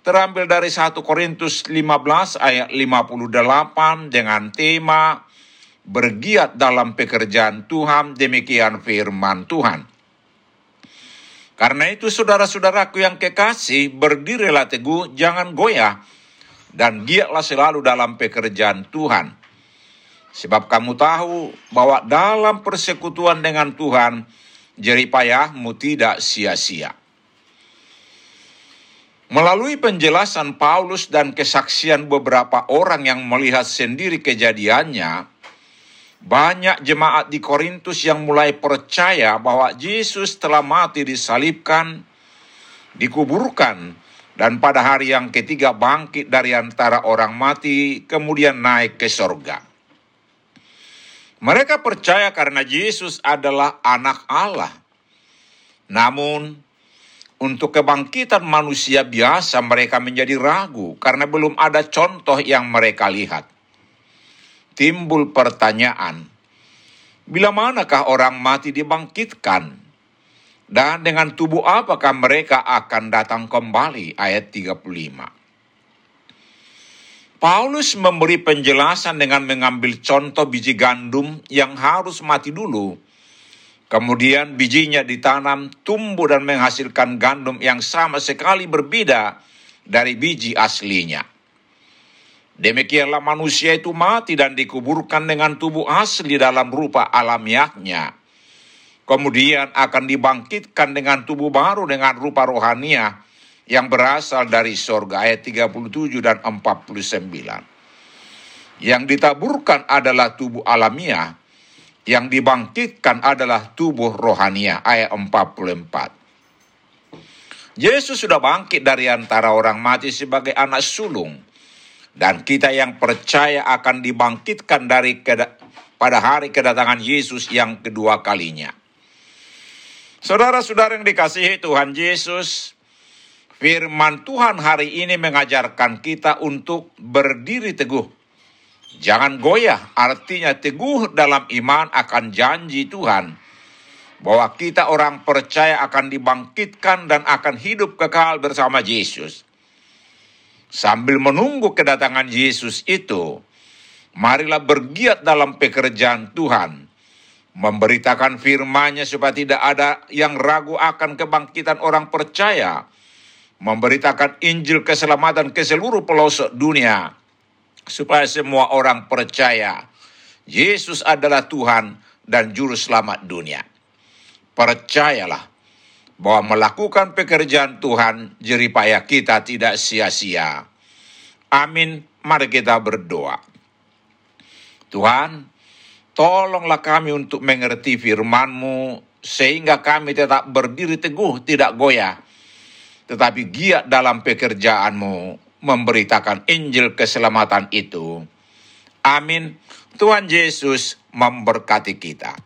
terambil dari 1 Korintus 15 ayat 58 dengan tema bergiat dalam pekerjaan Tuhan, demikian firman Tuhan. Karena itu saudara-saudaraku yang kekasih, berdirilah teguh, jangan goyah, dan giatlah selalu dalam pekerjaan Tuhan. Sebab kamu tahu bahwa dalam persekutuan dengan Tuhan, jeripayahmu tidak sia-sia. Melalui penjelasan Paulus dan kesaksian beberapa orang yang melihat sendiri kejadiannya, banyak jemaat di Korintus yang mulai percaya bahwa Yesus telah mati disalibkan, dikuburkan, dan pada hari yang ketiga bangkit dari antara orang mati, kemudian naik ke sorga. Mereka percaya karena Yesus adalah anak Allah. Namun, untuk kebangkitan manusia biasa mereka menjadi ragu karena belum ada contoh yang mereka lihat. Timbul pertanyaan, bila manakah orang mati dibangkitkan? Dan dengan tubuh apakah mereka akan datang kembali? Ayat 35. Paulus memberi penjelasan dengan mengambil contoh biji gandum yang harus mati dulu Kemudian bijinya ditanam, tumbuh dan menghasilkan gandum yang sama sekali berbeda dari biji aslinya. Demikianlah manusia itu mati dan dikuburkan dengan tubuh asli dalam rupa alamiahnya. Kemudian akan dibangkitkan dengan tubuh baru dengan rupa rohania yang berasal dari sorga ayat 37 dan 49. Yang ditaburkan adalah tubuh alamiah yang dibangkitkan adalah tubuh rohania ayat 44. Yesus sudah bangkit dari antara orang mati sebagai anak sulung dan kita yang percaya akan dibangkitkan dari pada hari kedatangan Yesus yang kedua kalinya. Saudara-saudara yang dikasihi Tuhan Yesus, firman Tuhan hari ini mengajarkan kita untuk berdiri teguh Jangan goyah, artinya teguh dalam iman akan janji Tuhan. Bahwa kita orang percaya akan dibangkitkan dan akan hidup kekal bersama Yesus. Sambil menunggu kedatangan Yesus itu, marilah bergiat dalam pekerjaan Tuhan, memberitakan firman-Nya supaya tidak ada yang ragu akan kebangkitan orang percaya, memberitakan Injil keselamatan ke seluruh pelosok dunia, supaya semua orang percaya Yesus adalah Tuhan dan Juru Selamat dunia. Percayalah bahwa melakukan pekerjaan Tuhan jeripaya kita tidak sia-sia. Amin. Mari kita berdoa. Tuhan, tolonglah kami untuk mengerti firman-Mu sehingga kami tetap berdiri teguh, tidak goyah, tetapi giat dalam pekerjaan-Mu memberitakan Injil keselamatan itu. Amin. Tuhan Yesus memberkati kita.